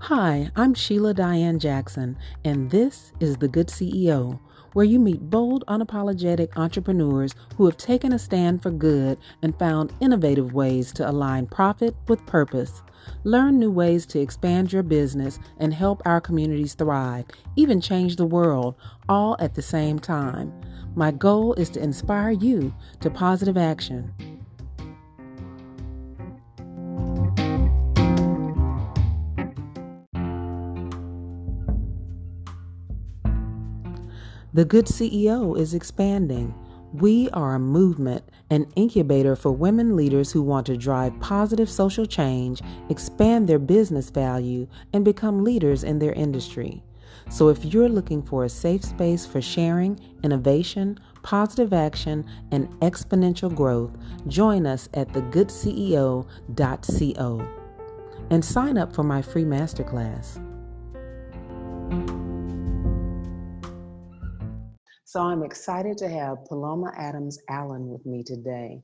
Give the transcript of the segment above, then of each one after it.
Hi, I'm Sheila Diane Jackson, and this is The Good CEO, where you meet bold, unapologetic entrepreneurs who have taken a stand for good and found innovative ways to align profit with purpose. Learn new ways to expand your business and help our communities thrive, even change the world, all at the same time. My goal is to inspire you to positive action. The Good CEO is expanding. We are a movement, an incubator for women leaders who want to drive positive social change, expand their business value, and become leaders in their industry. So, if you're looking for a safe space for sharing, innovation, positive action, and exponential growth, join us at thegoodceo.co and sign up for my free masterclass. So I'm excited to have Paloma Adams Allen with me today.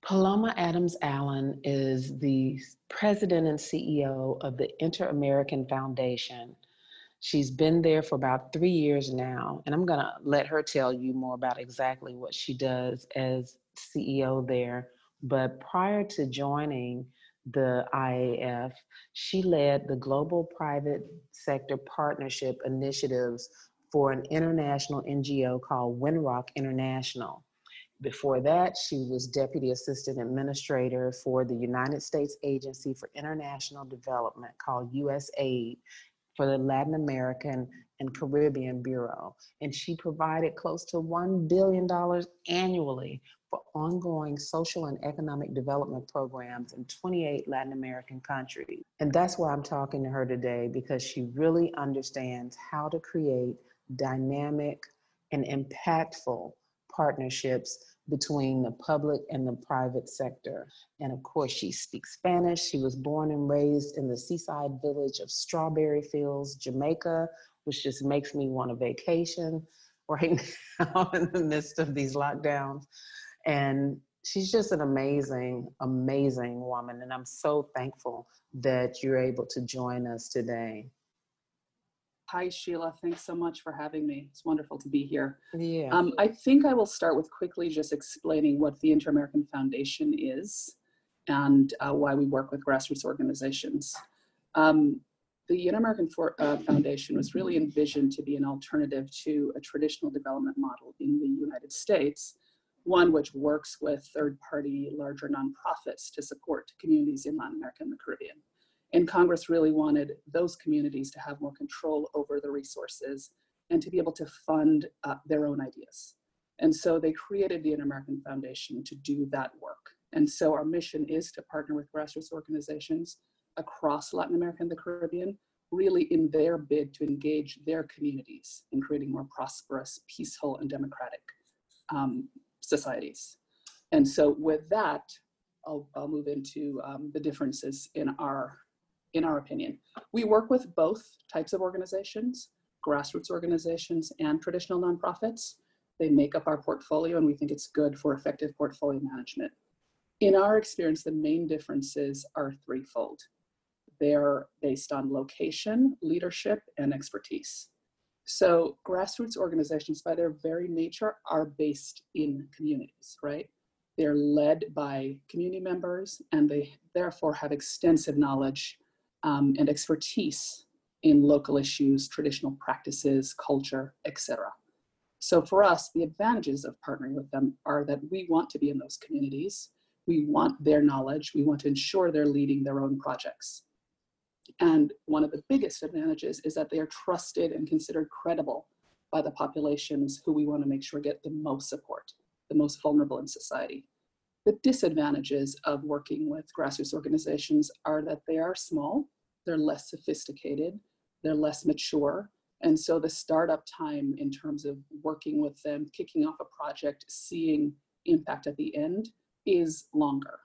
Paloma Adams Allen is the president and CEO of the Inter American Foundation. She's been there for about three years now, and I'm going to let her tell you more about exactly what she does as CEO there. But prior to joining the IAF, she led the Global Private Sector Partnership Initiatives for an international NGO called Winrock International. Before that, she was Deputy Assistant Administrator for the United States Agency for International Development called USAID for the Latin American and Caribbean Bureau. And she provided close to $1 billion annually for ongoing social and economic development programs in 28 Latin American countries. And that's why I'm talking to her today because she really understands how to create dynamic, and impactful partnerships between the public and the private sector. And of course, she speaks Spanish. She was born and raised in the seaside village of Strawberry Fields, Jamaica, which just makes me want a vacation right now in the midst of these lockdowns. And she's just an amazing, amazing woman. And I'm so thankful that you're able to join us today. Hi, Sheila. Thanks so much for having me. It's wonderful to be here. Yeah. Um, I think I will start with quickly just explaining what the Inter American Foundation is and uh, why we work with grassroots organizations. Um, the Inter American uh, Foundation was really envisioned to be an alternative to a traditional development model in the United States, one which works with third party larger nonprofits to support communities in Latin America and the Caribbean. And Congress really wanted those communities to have more control over the resources and to be able to fund uh, their own ideas. And so they created the Inter-American Foundation to do that work. And so our mission is to partner with grassroots organizations across Latin America and the Caribbean, really in their bid to engage their communities in creating more prosperous, peaceful, and democratic um, societies. And so with that, I'll, I'll move into um, the differences in our in our opinion. We work with both types of organizations, grassroots organizations and traditional nonprofits. They make up our portfolio and we think it's good for effective portfolio management. In our experience, the main differences are threefold. They're based on location, leadership, and expertise. So grassroots organizations, by their very nature, are based in communities, right? They're led by community members and they therefore have extensive knowledge um, and expertise in local issues, traditional practices, culture, etc. So for us, the advantages of partnering with them are that we want to be in those communities. We want their knowledge. We want to ensure they're leading their own projects. And one of the biggest advantages is that they are trusted and considered credible by the populations who we want to make sure get the most support, the most vulnerable in society. The disadvantages of working with grassroots organizations are that they are small, they're less sophisticated, they're less mature. And so the startup time in terms of working with them, kicking off a project, seeing impact at the end is longer.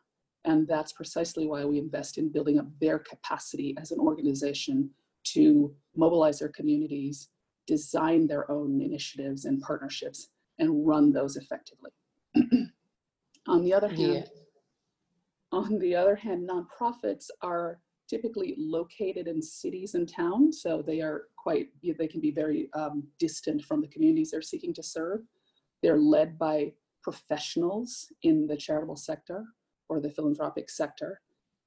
And that's precisely why we invest in building up their capacity as an organization to mobilize their communities, design their own initiatives and partnerships, and run those effectively. on the other hand, yeah. on the other hand, nonprofits are typically located in cities and towns, so they are quite, they can be very um, distant from the communities they're seeking to serve. They're led by professionals in the charitable sector or the philanthropic sector,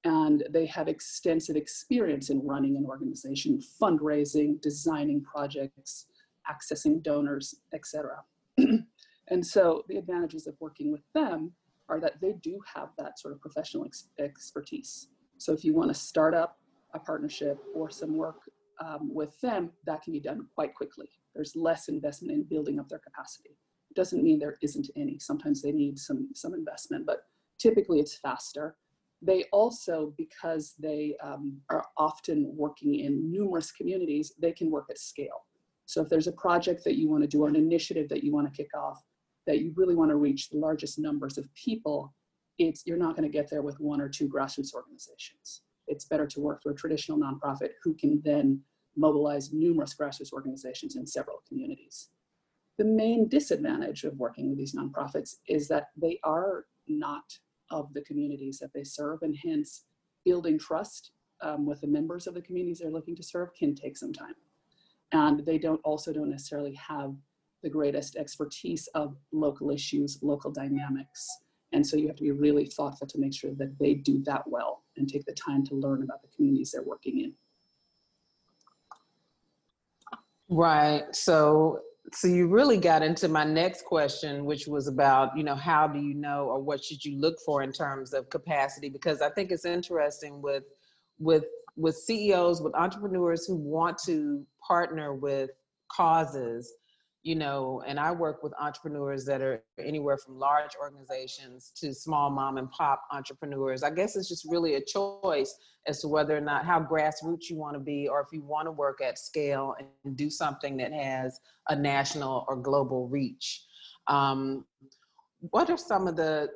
and they have extensive experience in running an organization, fundraising, designing projects, accessing donors, etc. and so the advantages of working with them are that they do have that sort of professional ex expertise. So if you want to start up a partnership or some work um, with them, that can be done quite quickly. There's less investment in building up their capacity. It doesn't mean there isn't any. Sometimes they need some, some investment, but typically it's faster. They also, because they um, are often working in numerous communities, they can work at scale. So if there's a project that you want to do or an initiative that you want to kick off, that you really want to reach the largest numbers of people, it's you're not going to get there with one or two grassroots organizations. It's better to work through a traditional nonprofit who can then mobilize numerous grassroots organizations in several communities. The main disadvantage of working with these nonprofits is that they are not of the communities that they serve, and hence building trust um, with the members of the communities they're looking to serve can take some time. And they don't also don't necessarily have the greatest expertise of local issues, local dynamics. And so you have to be really thoughtful to make sure that they do that well and take the time to learn about the communities they're working in. Right. So so you really got into my next question which was about you know how do you know or what should you look for in terms of capacity because i think it's interesting with with with ceos with entrepreneurs who want to partner with causes you know, and I work with entrepreneurs that are anywhere from large organizations to small mom and pop entrepreneurs. I guess it's just really a choice as to whether or not how grassroots you want to be, or if you want to work at scale and do something that has a national or global reach. Um, what are some of the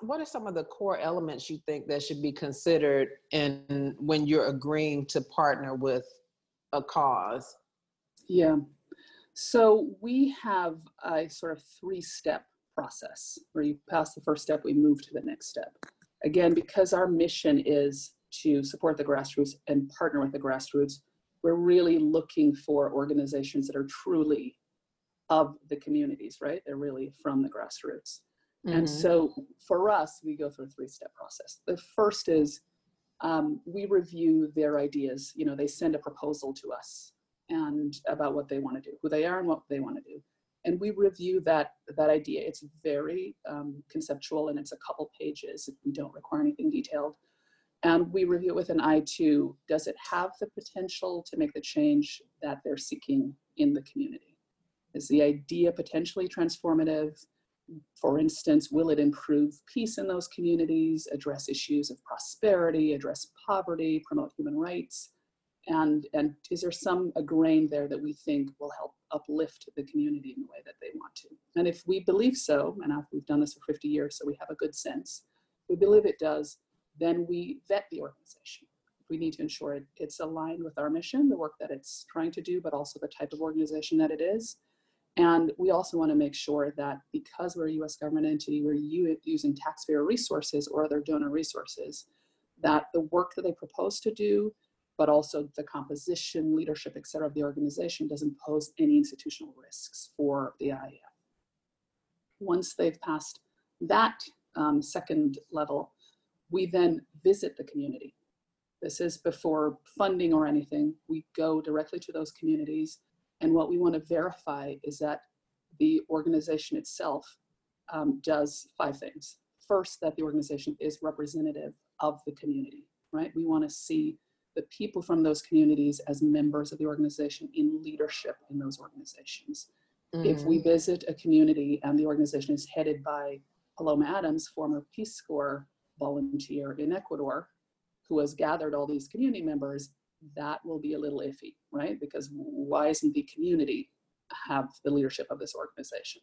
what are some of the core elements you think that should be considered in when you're agreeing to partner with a cause? Yeah, so we have a sort of three-step process where you pass the first step, we move to the next step. Again, because our mission is to support the grassroots and partner with the grassroots, we're really looking for organizations that are truly of the communities, right? They're really from the grassroots. Mm-hmm. And so for us, we go through a three-step process. The first is um, we review their ideas. You know, they send a proposal to us and about what they want to do, who they are and what they want to do. And we review that, that idea. It's very um, conceptual and it's a couple pages. We don't require anything detailed. And we review it with an eye to, does it have the potential to make the change that they're seeking in the community? Is the idea potentially transformative? For instance, will it improve peace in those communities, address issues of prosperity, address poverty, promote human rights? And and is there some a grain there that we think will help uplift the community in the way that they want to? And if we believe so and we've done this for 50 years so we have a good sense we believe it does then we vet the organization. We need to ensure it, it's aligned with our mission the work that it's trying to do but also the type of organization that it is. And we also want to make sure that because we're a us government entity we're using taxpayer resources or other donor resources that the work that they propose to do but also the composition, leadership, et cetera, of the organization doesn't pose any institutional risks for the IAF. Once they've passed that um, second level, we then visit the community. This is before funding or anything. We go directly to those communities. And what we want to verify is that the organization itself um, does five things. First, that the organization is representative of the community, right? We want to see the people from those communities as members of the organization in leadership in those organizations. Mm-hmm. If we mm. visit a community and the organization is headed by Paloma Adams, former Peace Corps volunteer in Ecuador, who has gathered all these community members, that will be a little iffy, right? Because why isn't the community have the leadership of this organization?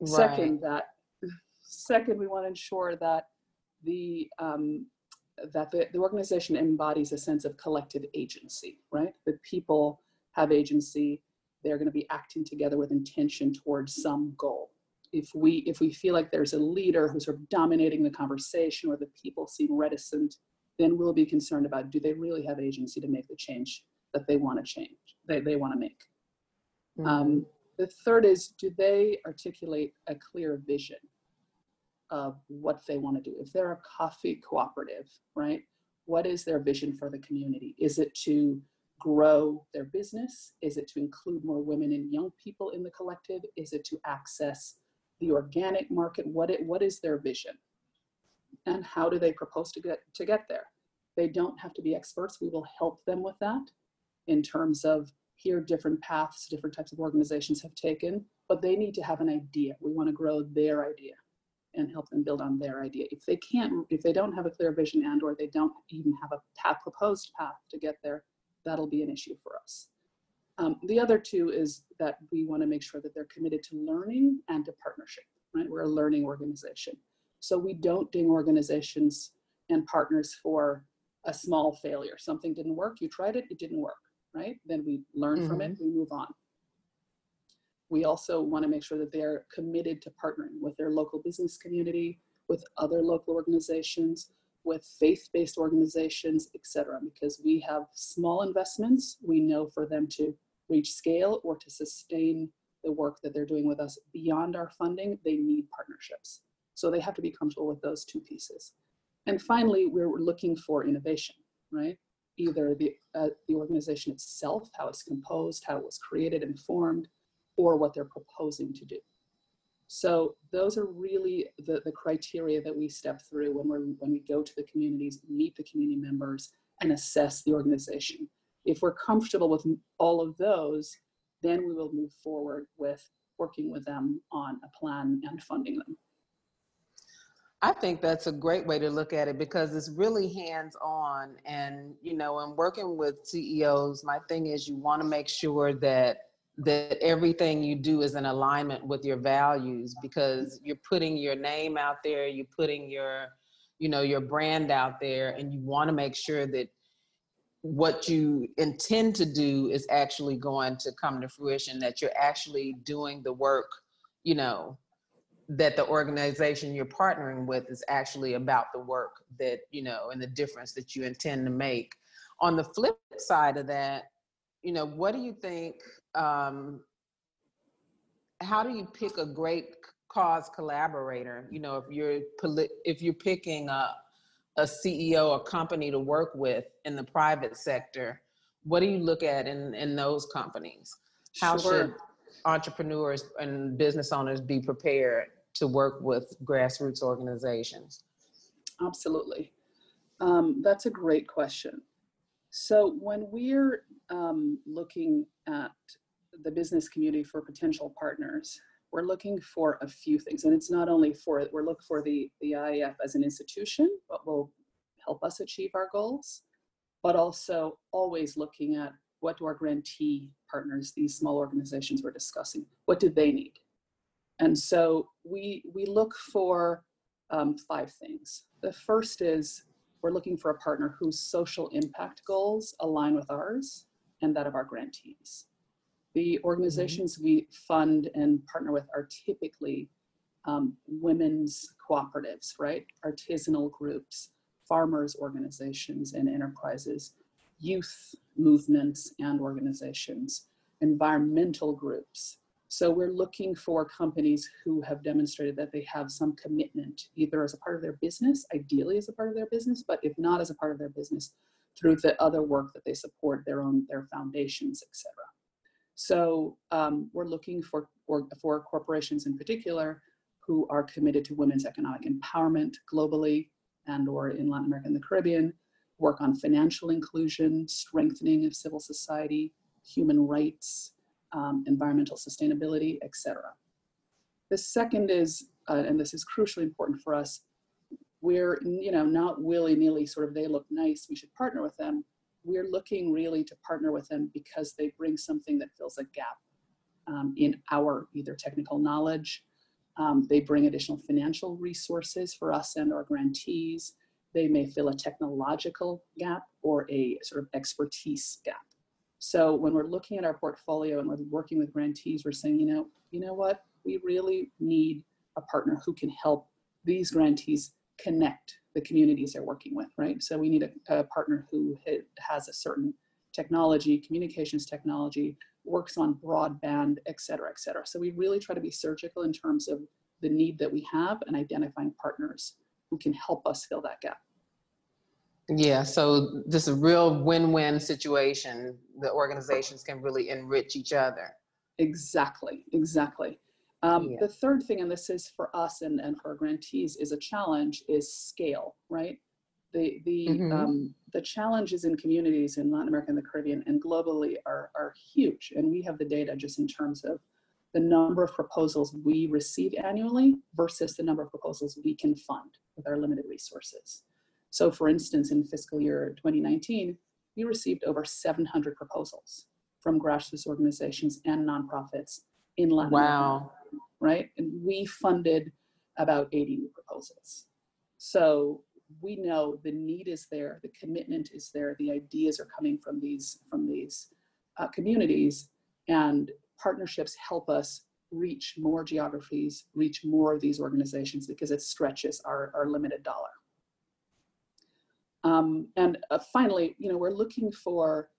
Right. Second, that second, we want to ensure that the um, that the, the organization embodies a sense of collective agency, right? That people have agency, they're going to be acting together with intention towards some goal. If we if we feel like there's a leader who's sort of dominating the conversation or the people seem reticent then we'll be concerned about do they really have agency to make the change that they want to change, they, they want to make. Mhm. Um, the third is do they articulate a clear vision of what they want to do? If they're a coffee cooperative, right? What is their vision for the community? Is it to grow their business? Is it to include more women and young people in the collective? Is it to access the organic market? What, it, what is their vision? And how do they propose to get, to get there? They don't have to be experts. We will help them with that in terms of here different paths different types of organizations have taken, but they need to have an idea. We want to grow their idea and help them build on their idea. If they can't, if they don't have a clear vision and or they don't even have a path, proposed path to get there, that'll be an issue for us. Um, the other two is that we want to make sure that they're committed to learning and to partnership, right? We're a learning organization. So we don't ding organizations and partners for a small failure. Something didn't work, you tried it, it didn't work, right? Then we learn from it, we move on. We also want to make sure that they're committed to partnering with their local business community, with other local organizations, with faith-based organizations, et cetera, because we have small investments. We know for them to reach scale or to sustain the work that they're doing with us beyond our funding, they need partnerships. So they have to be comfortable with those two pieces. And finally, we're looking for innovation, right? Either the, uh, the organization itself, how it's composed, how it was created and formed, or what they're proposing to do. So those are really the, the criteria that we step through when, we're, when we go to the communities, meet the community members, and assess the organization. If we're comfortable with all of those, then we will move forward with working with them on a plan and funding them. I think that's a great way to look at it because it's really hands on. And, you know, in working with CEOs, my thing is you want to make sure that that everything you do is in alignment with your values because you're putting your name out there you're putting your you know your brand out there and you want to make sure that what you intend to do is actually going to come to fruition that you're actually doing the work you know that the organization you're partnering with is actually about the work that you know and the difference that you intend to make. On the flip side of that you know what do you think um, how do you pick a great cause collaborator? You know, if you're if you're picking a a CEO, a company to work with in the private sector, what do you look at in in those companies? How Sure. should entrepreneurs and business owners be prepared to work with grassroots organizations? Absolutely. Um, that's a great question. So when we're um, looking at the business community for potential partners, we're looking for a few things. And it's not only for, we're looking for the, the IAF as an institution, what will help us achieve our goals, but also always looking at what do our grantee partners, these small organizations we're discussing, what do they need? And so we, we look for um, five things. The first is we're looking for a partner whose social impact goals align with ours and that of our grantees. The organizations we fund and partner with are typically um, women's cooperatives, right? Artisanal groups, farmers organizations and enterprises, youth movements and organizations, environmental groups. So we're looking for companies who have demonstrated that they have some commitment, either as a part of their business, ideally as a part of their business, but if not as a part of their business, through the other work that they support, their own, their foundations, etc. So um, we're looking for, for, for corporations in particular who are committed to women's economic empowerment globally and or in Latin America and the Caribbean, work on financial inclusion, strengthening of civil society, human rights, um, environmental sustainability, etc. The second is, uh, and this is crucially important for us, we're you know not willy-nilly sort of they look nice, we should partner with them. We're looking really to partner with them because they bring something that fills a gap um, in our either technical knowledge, um, they bring additional financial resources for us and our grantees. They may fill a technological gap or a sort of expertise gap. So when we're looking at our portfolio and we're working with grantees, we're saying, you know, you know what, we really need a partner who can help these grantees connect the communities they're working with, right? So we need a, a partner who has a certain technology, communications technology, works on broadband, et cetera, et cetera. So we really try to be surgical in terms of the need that we have and identifying partners who can help us fill that gap. Yeah, so this is a real win-win situation. The organizations can really enrich each other. Exactly, exactly. Um, Yeah. The third thing, and this is for us and, and for our grantees, is a challenge is scale, right? The, the, Mhm. um, the challenges in communities in Latin America and the Caribbean and globally are, are huge. And we have the data just in terms of the number of proposals we receive annually versus the number of proposals we can fund with our limited resources. So for instance, in fiscal year 2019, we received over 700 proposals from grassroots organizations and nonprofits in Latin America Wow. Right? And we funded about 80 new proposals. So we know the need is there, the commitment is there, the ideas are coming from these from these uh, communities, and partnerships help us reach more geographies, reach more of these organizations because it stretches our, our limited dollar. Um, and uh, finally, you know, we're looking for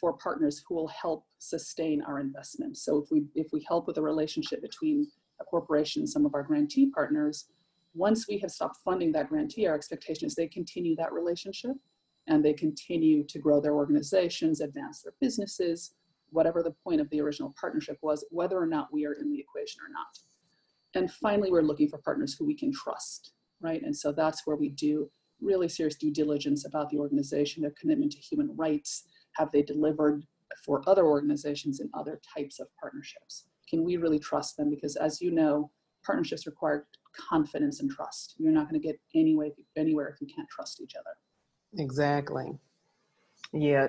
for partners who will help sustain our investment. So if we if we help with a relationship between a corporation, some of our grantee partners, once we have stopped funding that grantee, our expectation is they continue that relationship and they continue to grow their organizations, advance their businesses, whatever the point of the original partnership was, whether or not we are in the equation or not. And finally, we're looking for partners who we can trust, right? And so that's where we do really serious due diligence about the organization, their commitment to human rights, have they delivered for other organizations and other types of partnerships? Can we really trust them? Because as you know, partnerships require confidence and trust. You're not going to get anywhere, anywhere if you can't trust each other. Exactly. Yeah,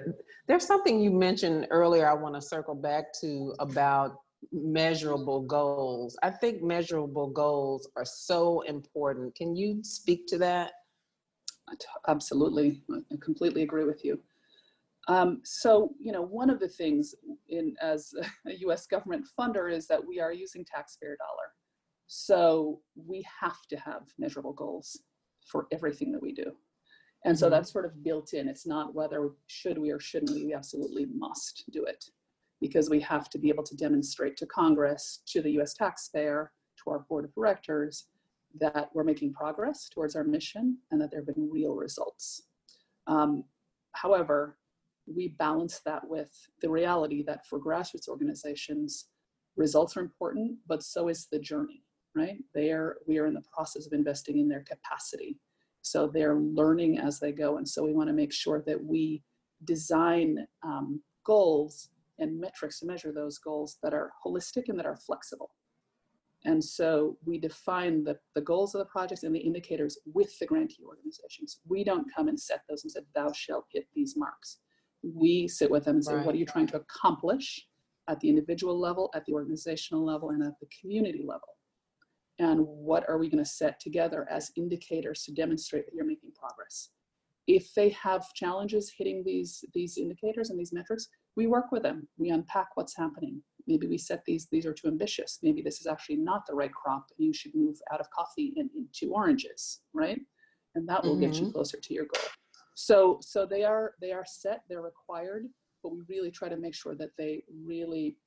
there's something you mentioned earlier I want to circle back to about measurable goals. I think measurable goals are so important. Can you speak to that? Absolutely, I completely agree with you. Um, so, you know, one of the things in as a U.S. government funder is that we are using taxpayer dollar. So we have to have measurable goals for everything that we do. And so Mhm. that's sort of built in. It's not whether should we or shouldn't we, we absolutely must do it because we have to be able to demonstrate to Congress, to the US taxpayer, to our board of directors that we're making progress towards our mission and that there have been real results. Um, however, we balance that with the reality that for grassroots organizations, results are important, but so is the journey, right? They are, we are in the process of investing in their capacity. So they're learning as they go. And so we want to make sure that we design um, goals and metrics to measure those goals that are holistic and that are flexible. And so we define the, the goals of the projects and the indicators with the grantee organizations. We don't come and set those and say, thou shalt hit these marks. We sit with them and say, Right. what are you trying to accomplish at the individual level, at the organizational level, and at the community level? And what are we going to set together as indicators to demonstrate that you're making progress? If they have challenges hitting these, these indicators and these metrics, we work with them. We unpack what's happening. Maybe we set these, these are too ambitious. Maybe this is actually not the right crop you should move out of coffee and into oranges, right? And that will get you Mhm. closer to your goal. So, so they are, they are set, they're required, but we really try to make sure that they really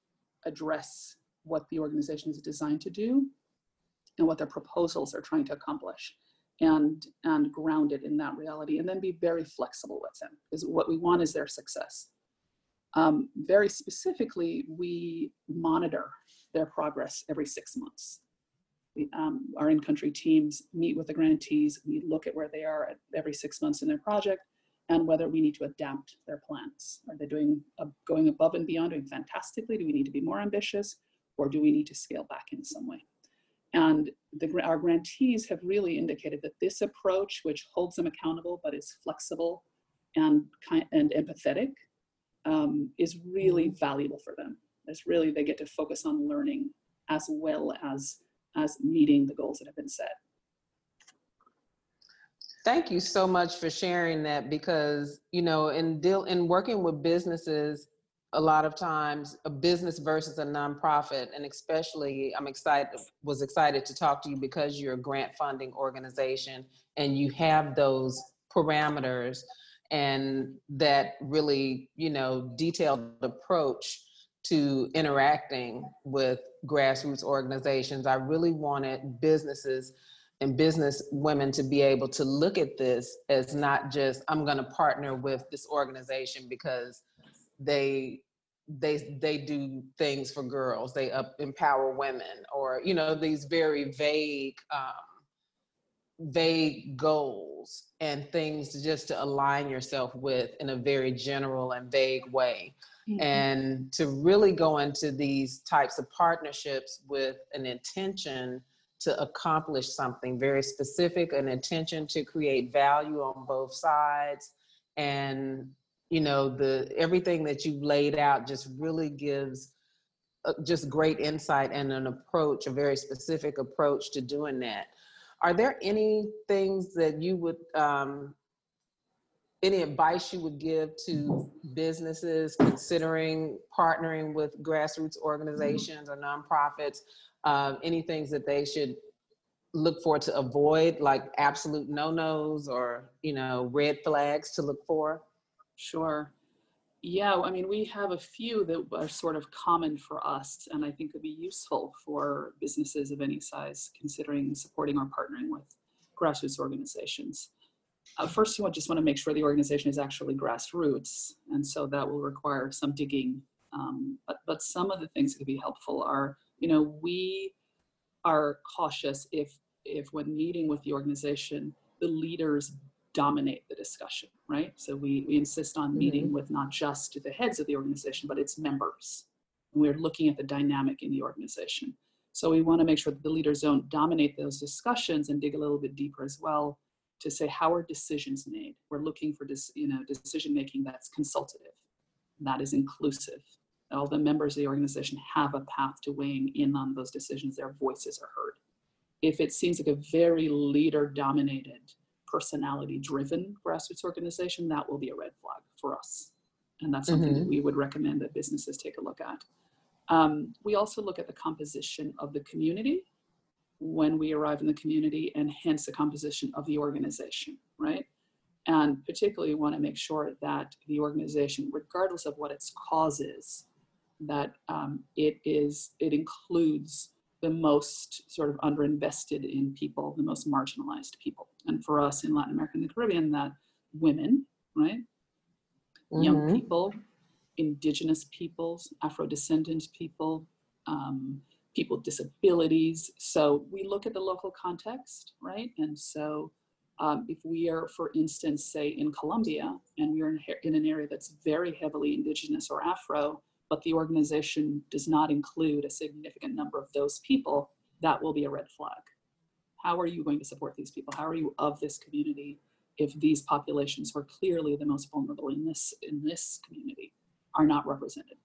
address what the organization is designed to do and what their proposals are trying to accomplish and and ground it in that reality and then be very flexible with them because what we want is their success. Um, very specifically we monitor their progress every six months um, our in-country teams meet with the grantees we look at where they are at every six months in their project and whether we need to adapt their plans. Are they doing uh, going above and beyond doing fantastically? Do we need to be more ambitious or do we need to scale back in some way? And the, our grantees have really indicated that this approach, which holds them accountable but is flexible and kind and empathetic, um, is really valuable for them. It's really they get to focus on learning as well as as meeting the goals that have been set. Thank you so much for sharing that because, you know, in deal in working with businesses, a lot of times a business versus a nonprofit and especially i'm excited was excited to talk to you because you're a grant funding organization and you have those parameters and that really you know detailed approach to interacting with grassroots organizations i really wanted businesses and business women to be able to look at this as not just i'm going to partner with this organization because they they they do things for girls they up, empower women or you know these very vague um, vague goals and things just to align yourself with in a very general and vague way mm-hmm. and to really go into these types of partnerships with an intention to accomplish something very specific an intention to create value on both sides and you know the everything that you've laid out just really gives uh, just great insight and an approach a very specific approach to doing that are there any things that you would um, any advice you would give to businesses considering partnering with grassroots organizations or nonprofits uh, any things that they should look for to avoid like absolute no-nos or you know red flags to look for Sure. Yeah, I mean, we have a few that are sort of common for us, and I think would be useful for businesses of any size considering supporting or partnering with grassroots organizations. Uh, first, you just want to make sure the organization is actually grassroots, and so that will require some digging. Um, but, but some of the things that could be helpful are, you know, we are cautious if if when meeting with the organization, the leaders dominate the discussion, right? So we, we insist on meeting mm-hmm. with not just the heads of the organization, but its members. And we're looking at the dynamic in the organization. So we want to make sure that the leaders don't dominate those discussions and dig a little bit deeper as well to say how are decisions made. We're looking for this, you know, decision making that's consultative, that is inclusive. All the members of the organization have a path to weighing in on those decisions. Their voices are heard. If it seems like a very leader dominated personality driven grassroots organization, that will be a red flag for us. And that's something mm-hmm. that we would recommend that businesses take a look at. Um, we also look at the composition of the community when we arrive in the community and hence the composition of the organization, right? And particularly we want to make sure that the organization, regardless of what its cause is, that um, it is it includes the most sort of underinvested in people, the most marginalized people. And for us in Latin America and the Caribbean, that women, right? Mm-hmm. Young people, indigenous peoples, Afro descendant people, um, people with disabilities. So we look at the local context, right? And so um, if we are, for instance, say in Colombia, and we're in, in an area that's very heavily indigenous or Afro, but the organization does not include a significant number of those people, that will be a red flag. How are you going to support these people? How are you of this community if these populations who are clearly the most vulnerable in this, in this community are not represented?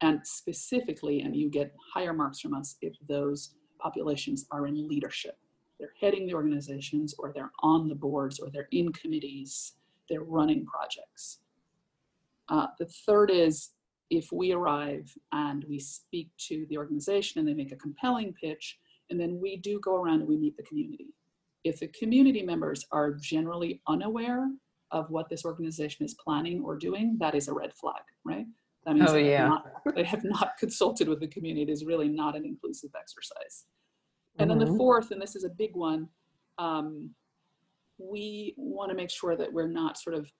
And specifically, and you get higher marks from us if those populations are in leadership. They're heading the organizations, or they're on the boards, or they're in committees, they're running projects. Uh, the third is if we arrive and we speak to the organization and they make a compelling pitch, and then we do go around and we meet the community. If the community members are generally unaware of what this organization is planning or doing, that is a red flag, right? That means oh, they, yeah. have not, they have not consulted with the community. It is really not an inclusive exercise. And mm-hmm. then the mm-hmm. fourth, and this is a big one, um, we want to make sure that we're not sort of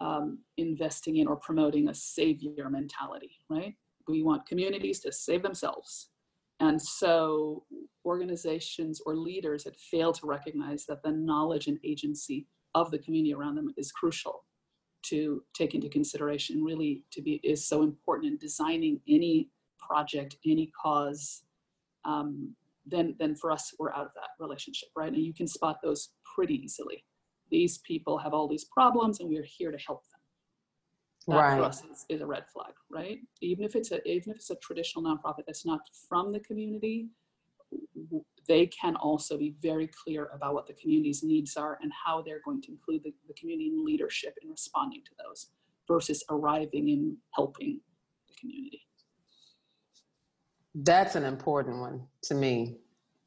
um, investing in or promoting a savior mentality, right? We want communities to save themselves. And so organizations or leaders that fail to recognize that the knowledge and agency of the community around them is crucial to take into consideration really to be is so important in designing any project any cause um, then then for us we're out of that relationship right? And you can spot those pretty easily. These people have all these problems and we're here to help that right. for us is, is, a red flag right even if it's a even if it's a traditional nonprofit that's not from the community they can also be very clear about what the community's needs are and how they're going to include the, the community in leadership in responding to those versus arriving and helping the community. That's an important one to me.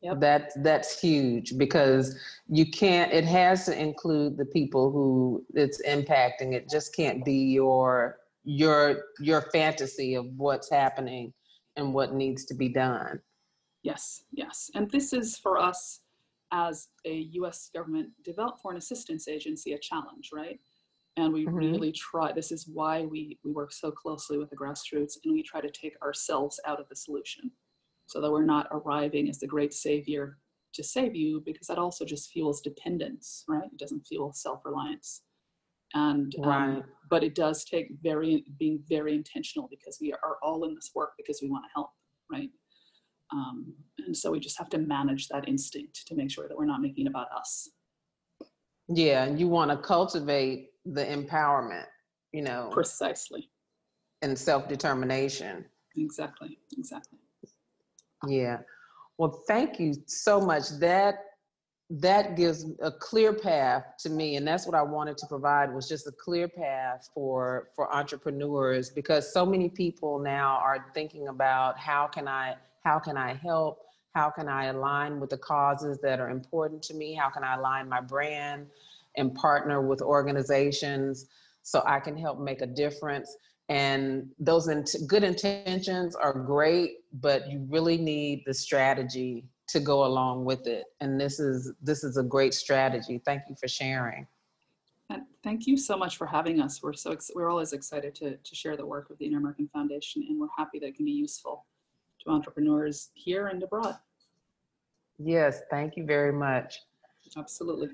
Yep. That that's huge because you can't. It has to include the people who it's impacting. It just can't be your your your fantasy of what's happening and what needs to be done. Yes, yes, and this is for us as a U.S. government developed foreign assistance agency a challenge, right? And we Mhm. really try. This is why we we work so closely with the grassroots, and we try to take ourselves out of the solution, so that we're not arriving as the great savior to save you, because that also just fuels dependence, right? It doesn't fuel self-reliance, and um, but it does take very being very intentional because we are all in this work because we want to help, right? Um, and so we just have to manage that instinct to make sure that we're not making it about us. Yeah, and you want to cultivate the empowerment, you know, Precisely. and self determination. Exactly. Exactly. Yeah. Well, thank you so much. That that gives a clear path to me and that's what I wanted to provide was just a clear path for for entrepreneurs because so many people now are thinking about how can I how can I help? How can I align with the causes that are important to me? How can I align my brand and partner with organizations so I can help make a difference? And those int- good intentions are great but you really need the strategy to go along with it and this is this is a great strategy thank you for sharing And thank you so much for having us. We're so ex- we're always excited to, to share the work of the Inter-American Foundation, and we're happy that it can be useful to entrepreneurs here and abroad. yes thank you very much Absolutely.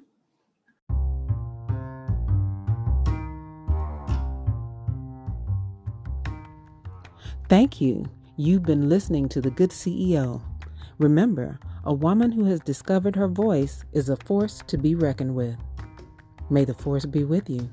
Thank you. You've been listening to The Good CEO. Remember, a woman who has discovered her voice is a force to be reckoned with. May the force be with you.